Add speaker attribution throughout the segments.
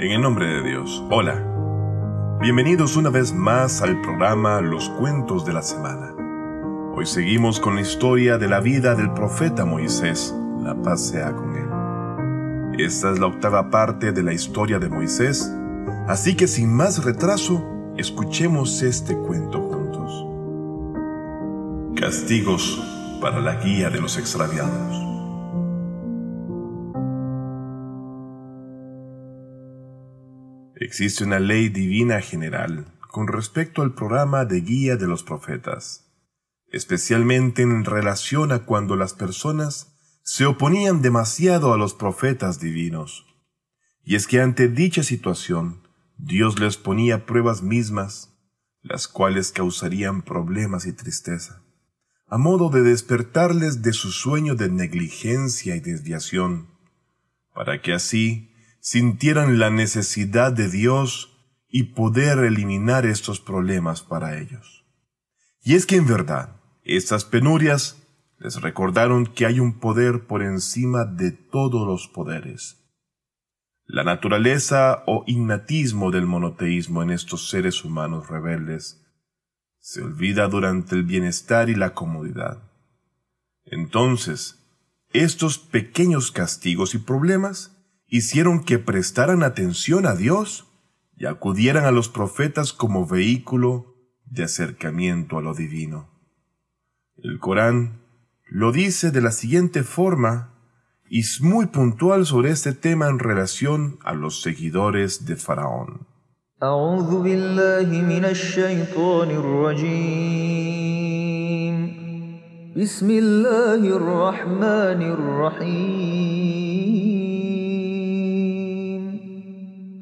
Speaker 1: En el nombre de Dios, hola. Bienvenidos una vez más al programa Los Cuentos de la Semana. Hoy seguimos con la historia de la vida del profeta Moisés. La paz sea con él. Esta es la octava parte de la historia de Moisés, así que sin más retraso, escuchemos este cuento juntos. Castigos para la guía de los extraviados. Existe una ley divina general con respecto al programa de guía de los profetas, especialmente en relación a cuando las personas se oponían demasiado a los profetas divinos. Y es que ante dicha situación, Dios les ponía pruebas mismas, las cuales causarían problemas y tristeza, a modo de despertarles de su sueño de negligencia y desviación, para que así sintieran la necesidad de Dios y poder eliminar estos problemas para ellos. Y es que en verdad, estas penurias les recordaron que hay un poder por encima de todos los poderes. La naturaleza o innatismo del monoteísmo en estos seres humanos rebeldes se olvida durante el bienestar y la comodidad. Entonces, estos pequeños castigos y problemas hicieron que prestaran atención a Dios y acudieran a los profetas como vehículo de acercamiento a lo divino. El Corán lo dice de la siguiente forma y es muy puntual sobre este tema en relación a los seguidores de Faraón.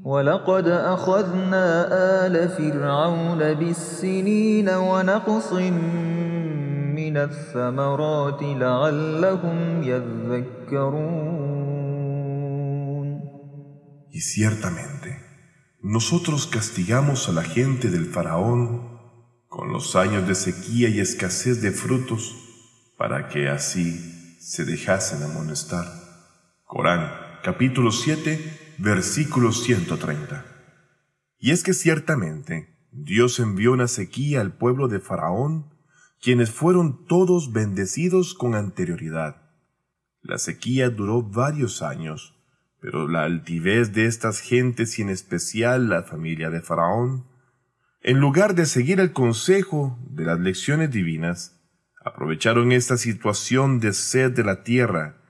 Speaker 2: ولقد أخذنا آل فرعون بالسنين ونقص من الثمرات لعلهم يذكرون
Speaker 1: Y ciertamente, nosotros castigamos a la gente del faraón con los años de sequía y escasez de frutos para que así se dejasen amonestar. Corán, capítulo 7, versículo 130. Y es que ciertamente Dios envió una sequía al pueblo de Faraón, quienes fueron todos bendecidos con anterioridad. La sequía duró varios años, pero la altivez de estas gentes y en especial la familia de Faraón, en lugar de seguir el consejo de las lecciones divinas, aprovecharon esta situación de sed de la tierra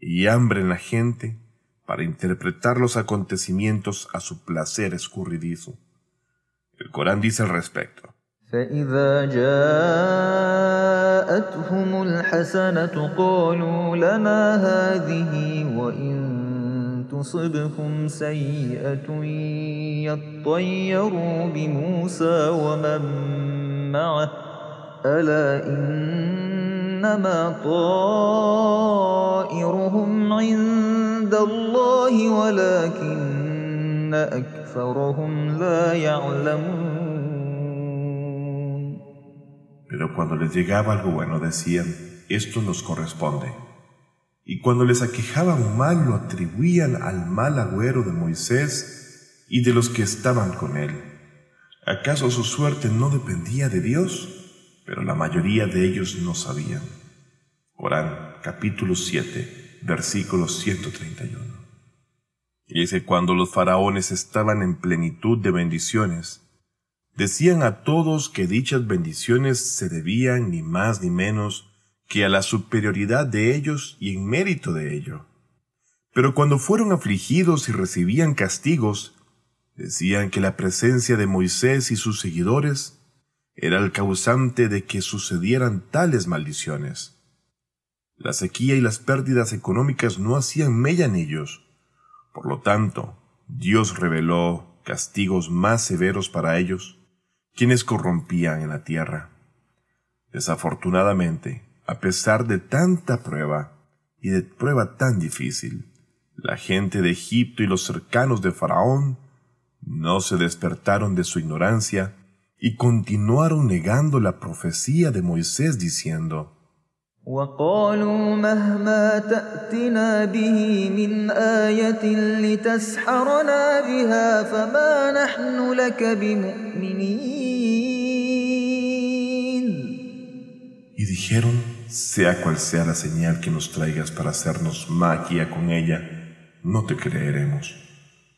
Speaker 1: y hambre en la gente para interpretar los acontecimientos a su placer escurridizo. El Corán dice al respecto.
Speaker 2: فإذا جاءتهم الحسنة قالوا لنا هذه وإن تصبهم سيئة يطيروا بموسى ومن معه ألا إنما طائرهم عند
Speaker 1: pero cuando les llegaba algo bueno decían, esto nos corresponde. Y cuando les aquejaba un mal lo atribuían al mal agüero de Moisés y de los que estaban con él. ¿Acaso su suerte no dependía de Dios? Pero la mayoría de ellos no sabían. Corán capítulo 7 versículo 131. Y es que cuando los faraones estaban en plenitud de bendiciones, decían a todos que dichas bendiciones se debían ni más ni menos que a la superioridad de ellos y en mérito de ello. Pero cuando fueron afligidos y recibían castigos, decían que la presencia de Moisés y sus seguidores era el causante de que sucedieran tales maldiciones. La sequía y las pérdidas económicas no hacían mella en ellos. Por lo tanto, Dios reveló castigos más severos para ellos, quienes corrompían en la tierra. Desafortunadamente, a pesar de tanta prueba y de prueba tan difícil, la gente de Egipto y los cercanos de Faraón no se despertaron de su ignorancia y continuaron negando la profecía de Moisés diciendo,
Speaker 2: وقالوا مهما تأتنا به من آية لتسحرنا بها فما نحن لك بمؤمنين
Speaker 1: Y dijeron, sea cual sea la señal que nos traigas para hacernos magia con ella, no te creeremos.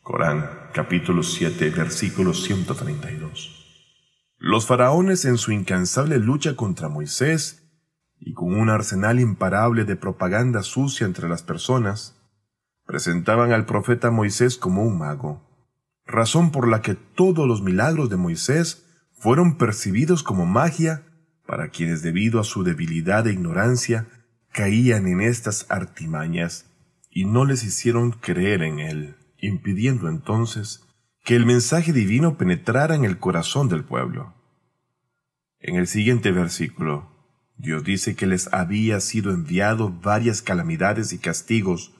Speaker 1: Corán, capítulo 7, versículo 132. Los faraones en su incansable lucha contra Moisés y con un arsenal imparable de propaganda sucia entre las personas, presentaban al profeta Moisés como un mago, razón por la que todos los milagros de Moisés fueron percibidos como magia para quienes debido a su debilidad e ignorancia caían en estas artimañas y no les hicieron creer en él, impidiendo entonces que el mensaje divino penetrara en el corazón del pueblo. En el siguiente versículo, Dios dice que les había sido enviado varias calamidades y castigos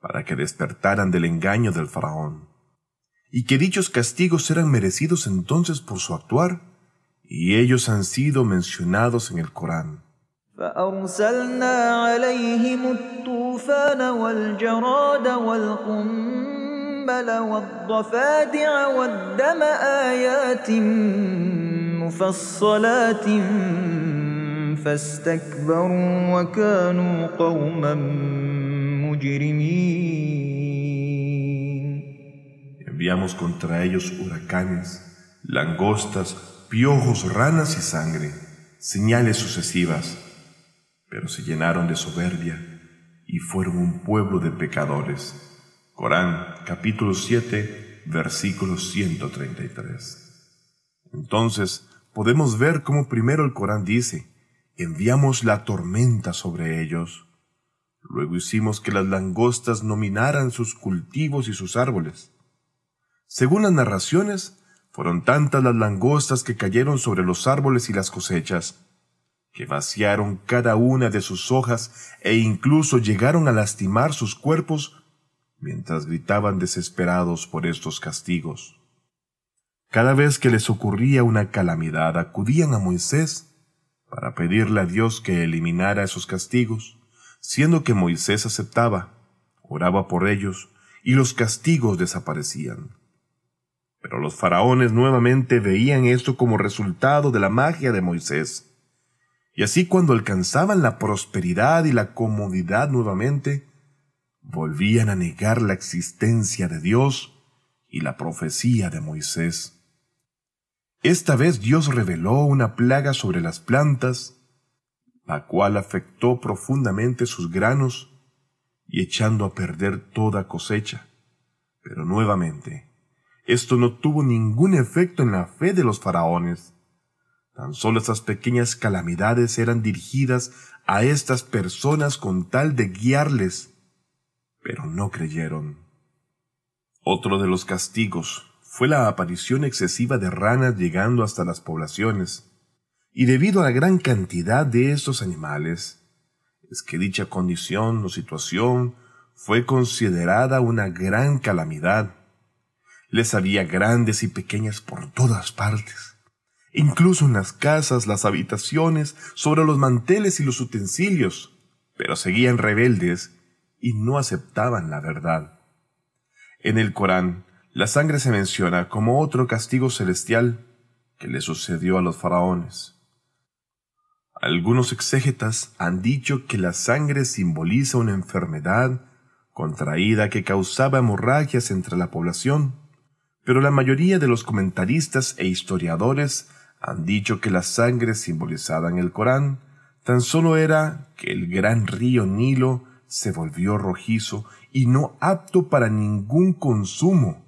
Speaker 1: para que despertaran del engaño del faraón, y que dichos castigos eran merecidos entonces por su actuar, y ellos han sido mencionados en el Corán. Enviamos contra ellos huracanes, langostas, piojos, ranas y sangre, señales sucesivas, pero se llenaron de soberbia y fueron un pueblo de pecadores. Corán capítulo 7 versículo 133. Entonces podemos ver cómo primero el Corán dice, enviamos la tormenta sobre ellos. Luego hicimos que las langostas nominaran sus cultivos y sus árboles. Según las narraciones, fueron tantas las langostas que cayeron sobre los árboles y las cosechas, que vaciaron cada una de sus hojas e incluso llegaron a lastimar sus cuerpos mientras gritaban desesperados por estos castigos. Cada vez que les ocurría una calamidad acudían a Moisés para pedirle a Dios que eliminara esos castigos, siendo que Moisés aceptaba, oraba por ellos, y los castigos desaparecían. Pero los faraones nuevamente veían esto como resultado de la magia de Moisés. Y así cuando alcanzaban la prosperidad y la comodidad nuevamente, volvían a negar la existencia de Dios y la profecía de Moisés. Esta vez Dios reveló una plaga sobre las plantas, la cual afectó profundamente sus granos y echando a perder toda cosecha. Pero nuevamente, esto no tuvo ningún efecto en la fe de los faraones. Tan solo esas pequeñas calamidades eran dirigidas a estas personas con tal de guiarles, pero no creyeron. Otro de los castigos fue la aparición excesiva de ranas llegando hasta las poblaciones, y debido a la gran cantidad de estos animales, es que dicha condición o situación fue considerada una gran calamidad. Les había grandes y pequeñas por todas partes, incluso en las casas, las habitaciones, sobre los manteles y los utensilios, pero seguían rebeldes y no aceptaban la verdad. En el Corán la sangre se menciona como otro castigo celestial que le sucedió a los faraones. Algunos exégetas han dicho que la sangre simboliza una enfermedad contraída que causaba hemorragias entre la población, pero la mayoría de los comentaristas e historiadores han dicho que la sangre simbolizada en el Corán tan solo era que el gran río Nilo se volvió rojizo y no apto para ningún consumo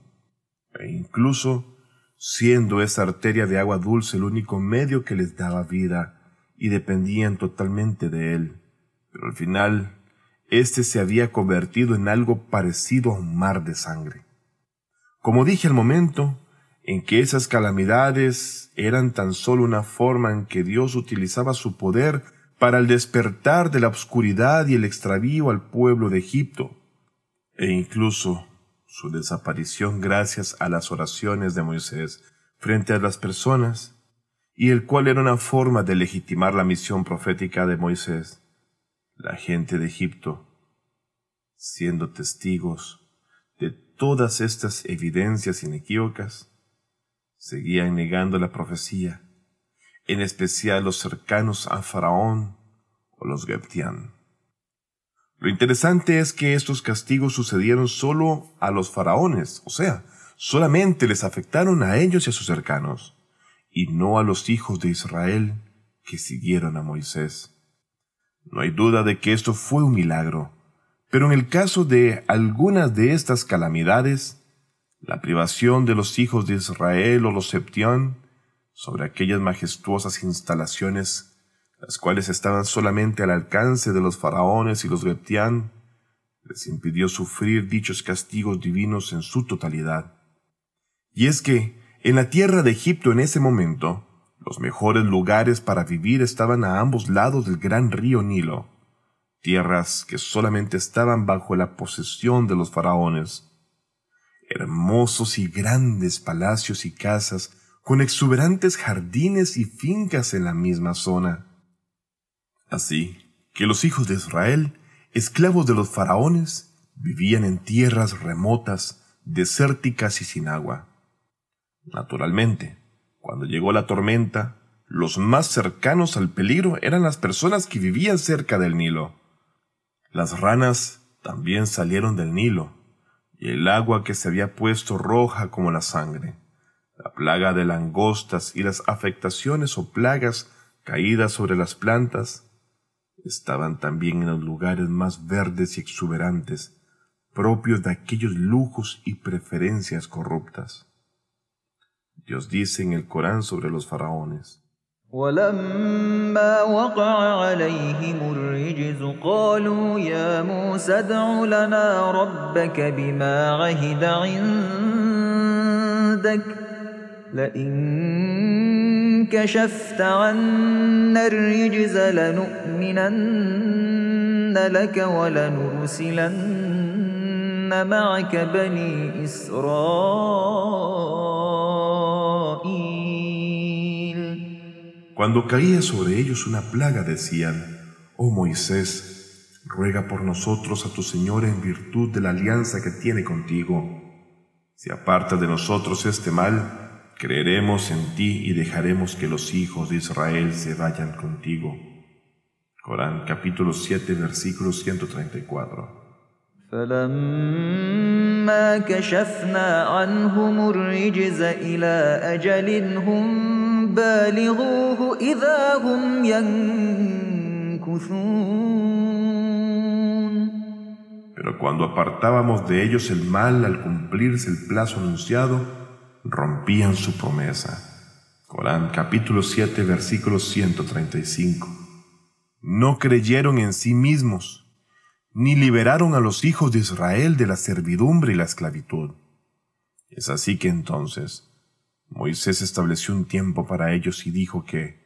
Speaker 1: e incluso siendo esa arteria de agua dulce el único medio que les daba vida y dependían totalmente de él. Pero al final, éste se había convertido en algo parecido a un mar de sangre. Como dije al momento en que esas calamidades eran tan solo una forma en que Dios utilizaba su poder para el despertar de la oscuridad y el extravío al pueblo de Egipto, e incluso su desaparición gracias a las oraciones de Moisés frente a las personas, y el cual era una forma de legitimar la misión profética de Moisés, La gente de Egipto, siendo testigos de todas estas evidencias inequívocas, seguían negando la profecía, en especial los cercanos a Faraón o los Geptián. Lo interesante es que estos castigos sucedieron solo a los faraones, o sea, solamente les afectaron a ellos y a sus cercanos, y no a los hijos de Israel que siguieron a Moisés. No hay duda de que esto fue un milagro, pero en el caso de algunas de estas calamidades, la privación de los hijos de Israel o los Septión sobre aquellas majestuosas instalaciones las cuales estaban solamente al alcance de los faraones y los reptián, les impidió sufrir dichos castigos divinos en su totalidad. Y es que, en la tierra de Egipto en ese momento, los mejores lugares para vivir estaban a ambos lados del gran río Nilo, tierras que solamente estaban bajo la posesión de los faraones. Hermosos y grandes palacios y casas con exuberantes jardines y fincas en la misma zona. Así que los hijos de Israel, esclavos de los faraones, vivían en tierras remotas, desérticas y sin agua. Naturalmente, cuando llegó la tormenta, los más cercanos al peligro eran las personas que vivían cerca del Nilo. Las ranas también salieron del Nilo, y el agua que se había puesto roja como la sangre, la plaga de langostas y las afectaciones o plagas caídas sobre las plantas estaban también en los lugares más verdes y exuberantes, propios de aquellos lujos y preferencias corruptas. Dios dice en el Corán sobre los faraones.
Speaker 2: ولما وقع عليهم الرجز قالوا يا موسى ادع لنا ربك بما عهد عندك لئن كشفت عنا الرجز لنؤمنن لك ولنرسلن معك بني إسرائيل
Speaker 1: Cuando caía sobre ellos una plaga decían, Oh Moisés, ruega por nosotros a tu Señor en virtud de la alianza que tiene contigo. Si aparta de nosotros este mal, creeremos en ti y dejaremos que los hijos de Israel se vayan contigo. Corán capítulo 7 versículo 134.
Speaker 2: فلما كشفنا عنهم الرجز إلى أجل هم بالغوه إذا هم ينكثون
Speaker 1: Pero cuando apartábamos de ellos el mal al cumplirse el plazo anunciado, rompían su promesa. Corán capítulo 7 versículo 135. No creyeron en sí mismos, ni liberaron a los hijos de Israel de la servidumbre y la esclavitud. Es así que entonces Moisés estableció un tiempo para ellos y dijo que,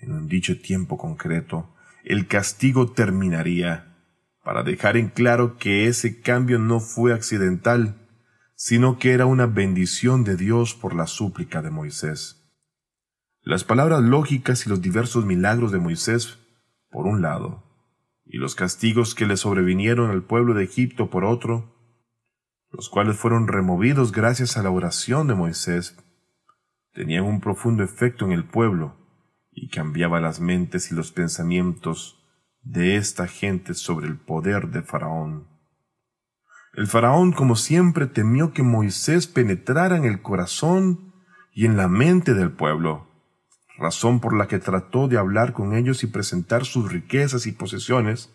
Speaker 1: en un dicho tiempo concreto, el castigo terminaría, para dejar en claro que ese cambio no fue accidental, sino que era una bendición de Dios por la súplica de Moisés. Las palabras lógicas y los diversos milagros de Moisés, por un lado, y los castigos que le sobrevinieron al pueblo de Egipto por otro, los cuales fueron removidos gracias a la oración de Moisés, tenían un profundo efecto en el pueblo y cambiaba las mentes y los pensamientos de esta gente sobre el poder de Faraón. El faraón, como siempre, temió que Moisés penetrara en el corazón y en la mente del pueblo, razón por la que trató de hablar con ellos y presentar sus riquezas y posesiones,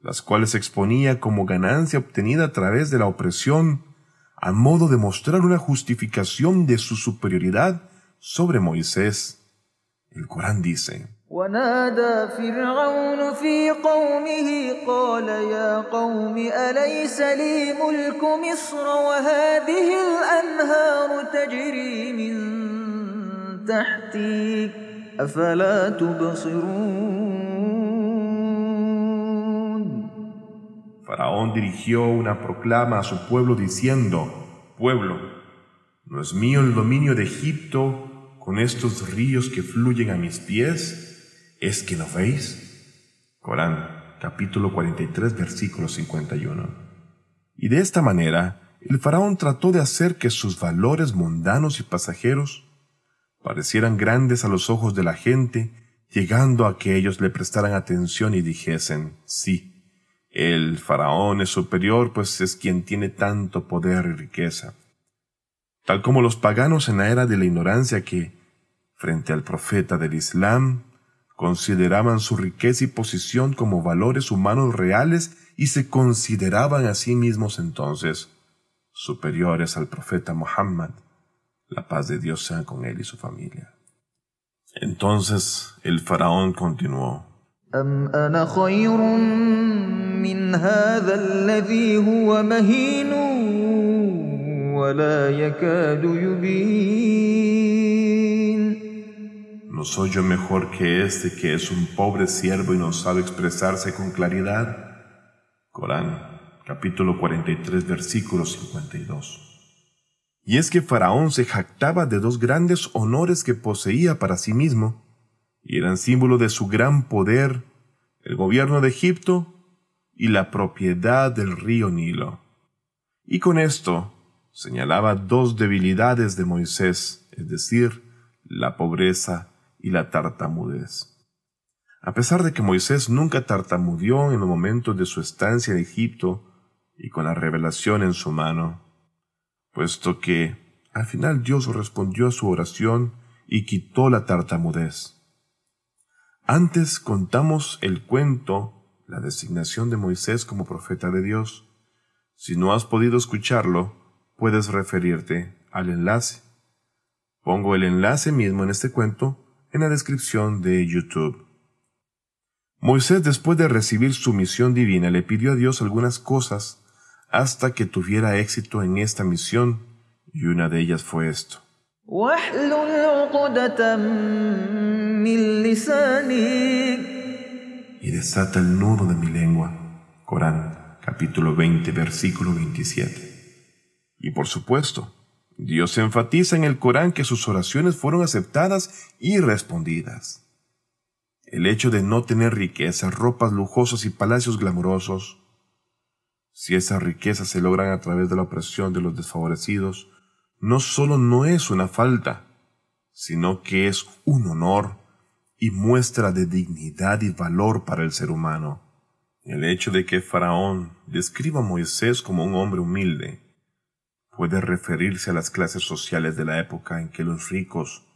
Speaker 1: las cuales exponía como ganancia obtenida a través de la opresión, a modo de mostrar una justificación de su superioridad sobre Moisés. El Corán dice,
Speaker 2: ونادى فرعون في قومه قال يا قوم أليس لي ملك مصر وهذه الأنهار تجري من تحتي أفلا تبصرون
Speaker 1: Faraón dirigió una proclama a su pueblo diciendo, Pueblo, ¿no es mío el dominio de Egipto con estos ríos que fluyen a mis pies? ¿Es que no veis? Corán, capítulo 43, versículo 51. Y de esta manera, el faraón trató de hacer que sus valores mundanos y pasajeros parecieran grandes a los ojos de la gente, llegando a que ellos le prestaran atención y dijesen, sí, el faraón es superior, pues es quien tiene tanto poder y riqueza. Tal como los paganos en la era de la ignorancia que, frente al profeta del Islam, consideraban su riqueza y posición como valores humanos reales y se consideraban a sí mismos entonces superiores al profeta Muhammad, la paz de Dios sea con él y su familia. Entonces el faraón continuó. ¿No soy yo mejor que este que es un pobre siervo y no sabe expresarse con claridad? Corán, capítulo 43, versículo 52. Y es que Faraón se jactaba de dos grandes honores que poseía para sí mismo, y eran símbolo de su gran poder, el gobierno de Egipto y la propiedad del río Nilo. Y con esto señalaba dos debilidades de Moisés, es decir, la pobreza y la tartamudez. A pesar de que Moisés nunca tartamudeó en los momentos de su estancia en Egipto y con la revelación en su mano, puesto que al final Dios respondió a su oración y quitó la tartamudez. Antes contamos el cuento, la designación de Moisés como profeta de Dios. Si no has podido escucharlo, puedes referirte al enlace. Pongo el enlace mismo en este cuento en la descripción de YouTube. Moisés, después de recibir su misión divina, le pidió a Dios algunas cosas hasta que tuviera éxito en esta misión, y una de ellas fue esto. Y desata el nudo de mi lengua. Corán, capítulo 20, versículo 27. Y por supuesto, Dios enfatiza en el Corán que sus oraciones fueron aceptadas y respondidas. El hecho de no tener riquezas, ropas lujosas y palacios glamurosos, si esas riquezas se logran a través de la opresión de los desfavorecidos, no solo no es una falta, sino que es un honor y muestra de dignidad y valor para el ser humano. El hecho de que Faraón describa a Moisés como un hombre humilde, puede referirse a las clases sociales de la época en que los ricos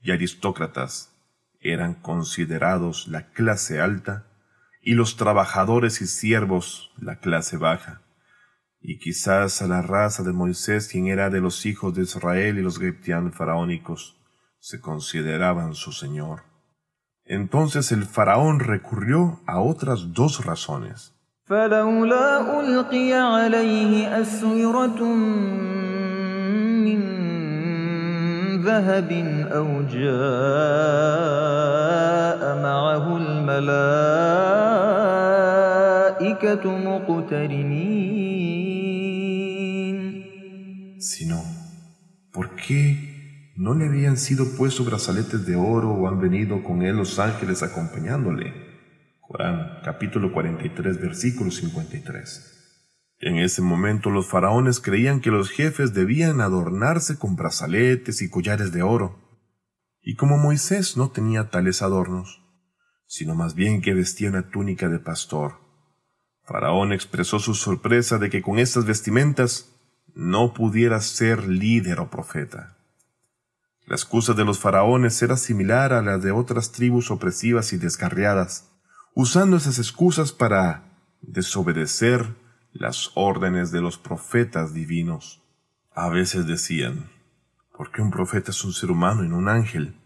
Speaker 1: y aristócratas eran considerados la clase alta y los trabajadores y siervos la clase baja, y quizás a la raza de Moisés, quien era de los hijos de Israel y los egipcianos faraónicos, se consideraban su señor. Entonces el faraón recurrió a otras dos razones. فلولا ألقي عليه أسورة من ذهب أو جاء معه الملائكة مقترنين Sino, ¿por qué no le habían sido puestos brazaletes de oro o han venido con él los ángeles acompañándole? Corán, capítulo 43, versículo 53. En ese momento los faraones creían que los jefes debían adornarse con brazaletes y collares de oro. Y como Moisés no tenía tales adornos, sino más bien que vestía una túnica de pastor, Faraón expresó su sorpresa de que con estas vestimentas no pudiera ser líder o profeta. La excusa de los faraones era similar a la de otras tribus opresivas y descarriadas, usando esas excusas para desobedecer las órdenes de los profetas divinos. A veces decían, ¿por qué un profeta es un ser humano y no un ángel?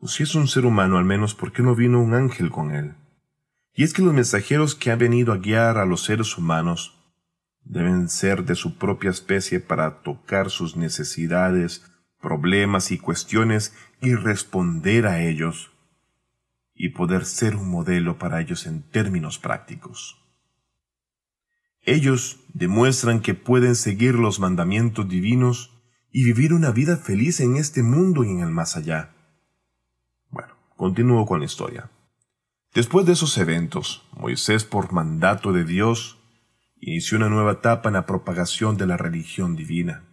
Speaker 1: O si es un ser humano, al menos, ¿por qué no vino un ángel con él? Y es que los mensajeros que han venido a guiar a los seres humanos deben ser de su propia especie para tocar sus necesidades, problemas y cuestiones y responder a ellos y poder ser un modelo para ellos en términos prácticos. Ellos demuestran que pueden seguir los mandamientos divinos y vivir una vida feliz en este mundo y en el más allá. Bueno, continúo con la historia. Después de esos eventos, Moisés, por mandato de Dios, inició una nueva etapa en la propagación de la religión divina.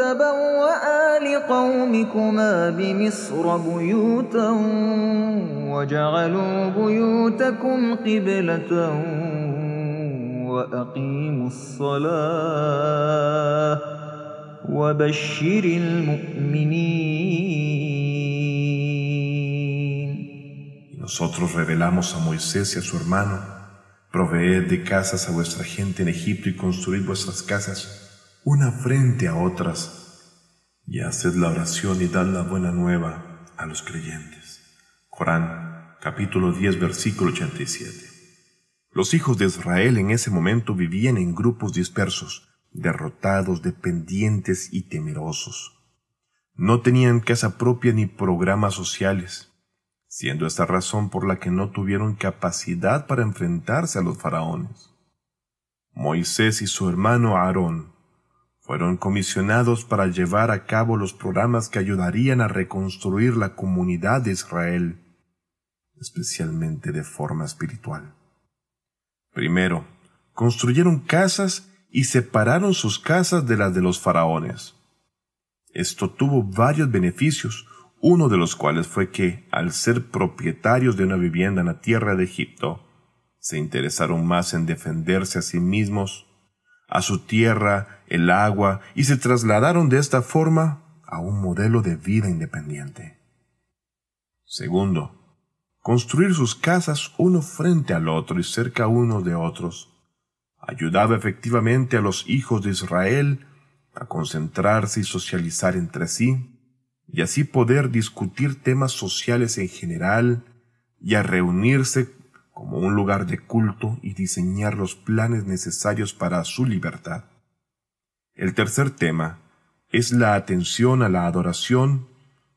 Speaker 2: تبوأ لقومكما بمصر بيوتا وجعلوا بيوتكم قبلة وأقيموا الصلاة وبشر المؤمنين
Speaker 1: Nosotros revelamos a Moisés y a su hermano Proveed de casas a vuestra gente en Egipto y construid vuestras casas una frente a otras, y haced la oración y dad la buena nueva a los creyentes. Corán, capítulo 10, versículo 87. Los hijos de Israel en ese momento vivían en grupos dispersos, derrotados, dependientes y temerosos. No tenían casa propia ni programas sociales siendo esta razón por la que no tuvieron capacidad para enfrentarse a los faraones. Moisés y su hermano Aarón fueron comisionados para llevar a cabo los programas que ayudarían a reconstruir la comunidad de Israel, especialmente de forma espiritual. Primero, construyeron casas y separaron sus casas de las de los faraones. Esto tuvo varios beneficios, uno de los cuales fue que, al ser propietarios de una vivienda en la tierra de Egipto, se interesaron más en defenderse a sí mismos, a su tierra, el agua, y se trasladaron de esta forma a un modelo de vida independiente. Segundo, construir sus casas uno frente al otro y cerca uno de otros ayudaba efectivamente a los hijos de Israel a concentrarse y socializar entre sí, y así poder discutir temas sociales en general y a reunirse como un lugar de culto y diseñar los planes necesarios para su libertad. El tercer tema es la atención a la adoración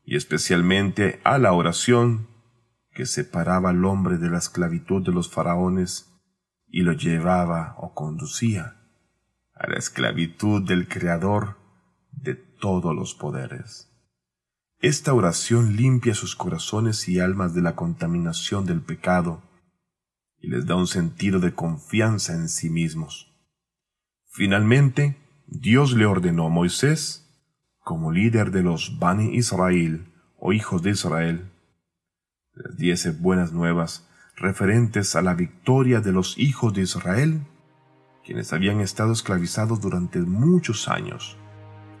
Speaker 1: y especialmente a la oración que separaba al hombre de la esclavitud de los faraones y lo llevaba o conducía a la esclavitud del Creador de todos los poderes. Esta oración limpia sus corazones y almas de la contaminación del pecado y les da un sentido de confianza en sí mismos. Finalmente, Dios le ordenó a Moisés, como líder de los Bani Israel o hijos de Israel, les diese buenas nuevas referentes a la victoria de los hijos de Israel, quienes habían estado esclavizados durante muchos años,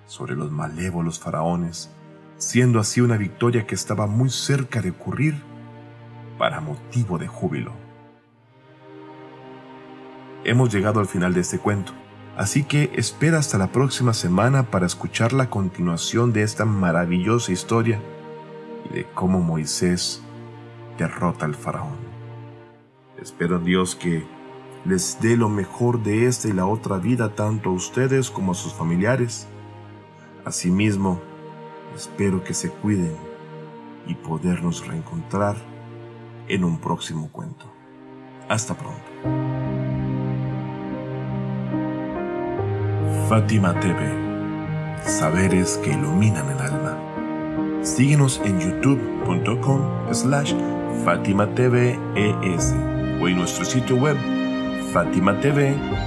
Speaker 1: sobre los malévolos faraones siendo así una victoria que estaba muy cerca de ocurrir para motivo de júbilo. Hemos llegado al final de este cuento, así que espera hasta la próxima semana para escuchar la continuación de esta maravillosa historia y de cómo Moisés derrota al faraón. Espero Dios que les dé lo mejor de esta y la otra vida tanto a ustedes como a sus familiares. Asimismo, Espero que se cuiden y podernos reencontrar en un próximo cuento. Hasta pronto. Fátima TV. Saberes que iluminan el alma. Síguenos en youtube.com slash Fátima o en nuestro sitio web fatimatv.es.